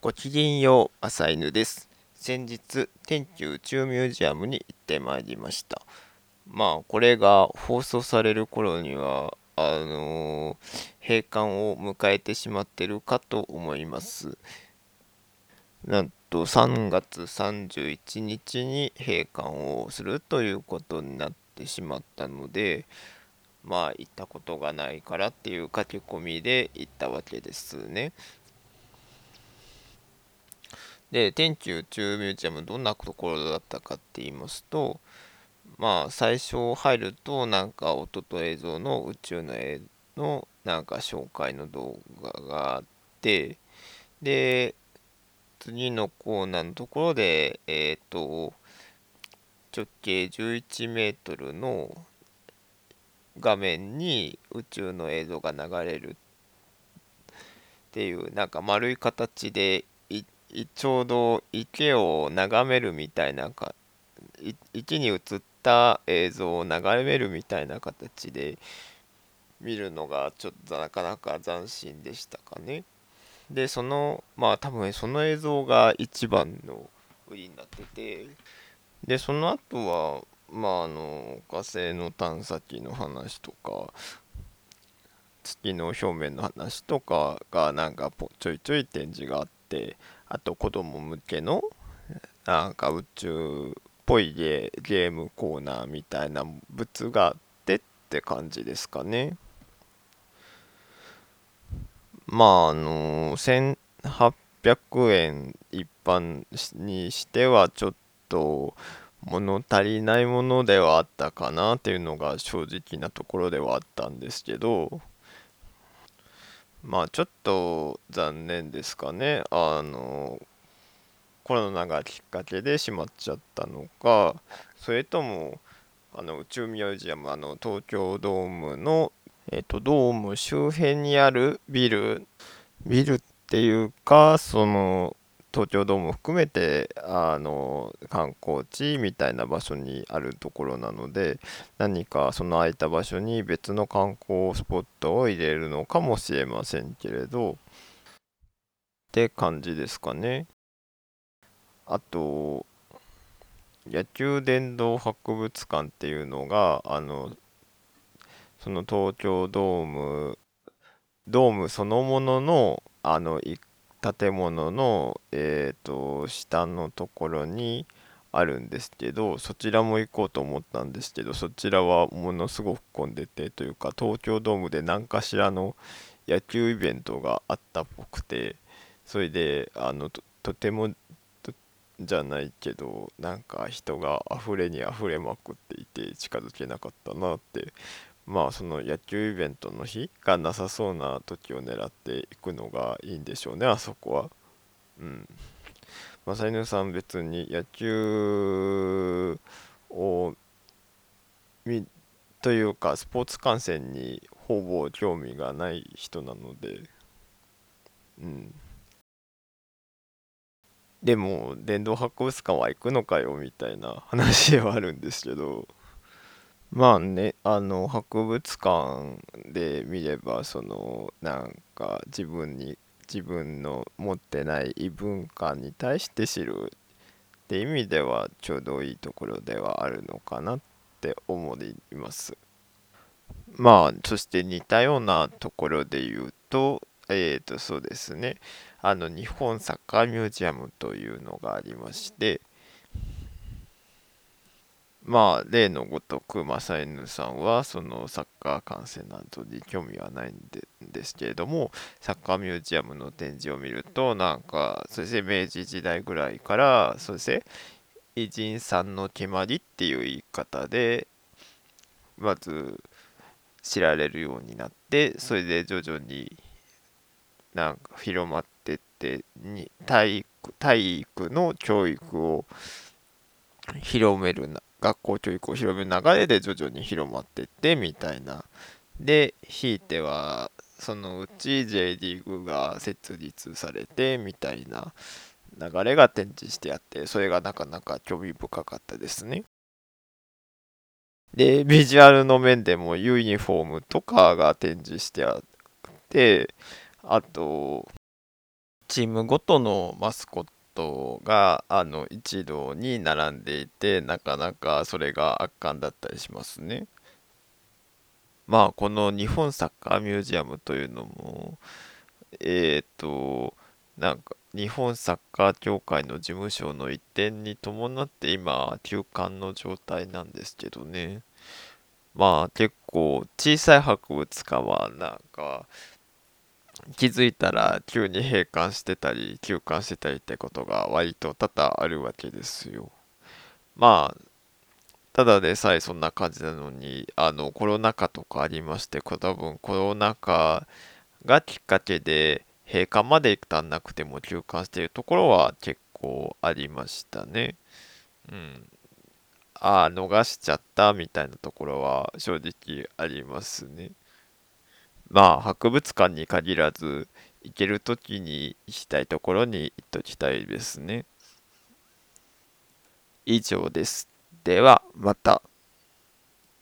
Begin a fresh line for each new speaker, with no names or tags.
ごきげんよう、朝犬です。先日、天気宇宙ミュージアムに行ってまいりました。まあ、これが放送される頃には、あのー閉館を迎えてしまってるかと思います。なんと、3月31日に閉館をするということになってしまったので、まあ、行ったことがないからっていう書き込みで行ったわけですね。で、天気宇宙ミュージアムどんなところだったかって言いますと、まあ最初入るとなんか音と映像の宇宙の絵のなんか紹介の動画があって、で、次のコーナーのところで、えっ、と、直径11メートルの画面に宇宙の映像が流れるっていうなんか丸い形でちょうど池を眺めるみたいなかい池に映った映像を眺めるみたいな形で見るのがちょっとなかなか斬新でしたかね。でそのまあ多分その映像が一番の売りになっててでその後はまああの火星の探査機の話とか月の表面の話とかがなんかちょいちょい展示があってあと子供向けのなんか宇宙っぽいゲーゲームコーナーみたいな物があってって感じですかね。まああの1800円一般にしてはちょっと物足りないものではあったかなっていうのが正直なところではあったんですけどまあちょっと残念ですかね。あのコロナがきっかけで閉まっちゃったのかそれともあの宇宙ミュージアムあの東京ドームのえっとドーム周辺にあるビルビルっていうかその東京ドーム含めてあの観光地みたいな場所にあるところなので何かその空いた場所に別の観光スポットを入れるのかもしれませんけれど。って感じですかね。あと野球殿堂博物館っていうのがあのその東京ドームドームそのもののあの建物の、えー、と下のところにあるんですけどそちらも行こうと思ったんですけどそちらはものすごく混んでてというか東京ドームで何かしらの野球イベントがあったっぽくてそれであのとてもじゃないけどなんか人が溢れに溢れまくっていて近づけなかったなってまあその野球イベントの日がなさそうな時を狙っていくのがいいんでしょうねあそこは。うん。まさ犬さん別に野球を見というかスポーツ観戦にほぼ興味がない人なので、うん。でも電動博物館は行くのかよみたいな話ではあるんですけど。まあね、あの博物館で見ればそのなんか自分に自分の持ってない異文化に対して知るって意味ではちょうどいいところではあるのかなって思います。まあそして似たようなところで言うとえーとそうですねあの日本サッカーミュージアムというのがありましてまあ例のごとく正犬さんはそのサッカー観戦などに興味はないんでですけれどもサッカーミュージアムの展示を見るとなんかそして明治時代ぐらいからそして偉人さんの決まりっていう言い方でまず知られるようになってそれで徐々になんか広まってってに体育体育の教育を広めるな学校教育を広める流れで徐々に広まってってみたいな。でひいてはそのうち J リーグが設立されてみたいな流れが展示してあってそれがなかなか興味深かったですね。でビジュアルの面でもユニフォームとかが展示してあってあとチームごとのマスコットがあの一堂に並んでいてなかなかそれが圧巻だったりしますね。まあこの日本サッカーミュージアムというのもえっ、となんか日本サッカー協会の事務所の移転に伴って今休館の状態なんですけどねまあ結構小さい博物館はなんか気づいたら急に閉館してたり休館してたりってことが割と多々あるわけですよまあただでさえそんな感じなのにあのコロナ禍とかありまして多分コロナ禍がきっかけで閉館まで至んなくても休館してるところは結構ありましたね。うん。ああ、逃しちゃったみたいなところは正直ありますね。まあ、博物館に限らず、行ける時に行きたいところに行っときたいですね。以上です。では、また。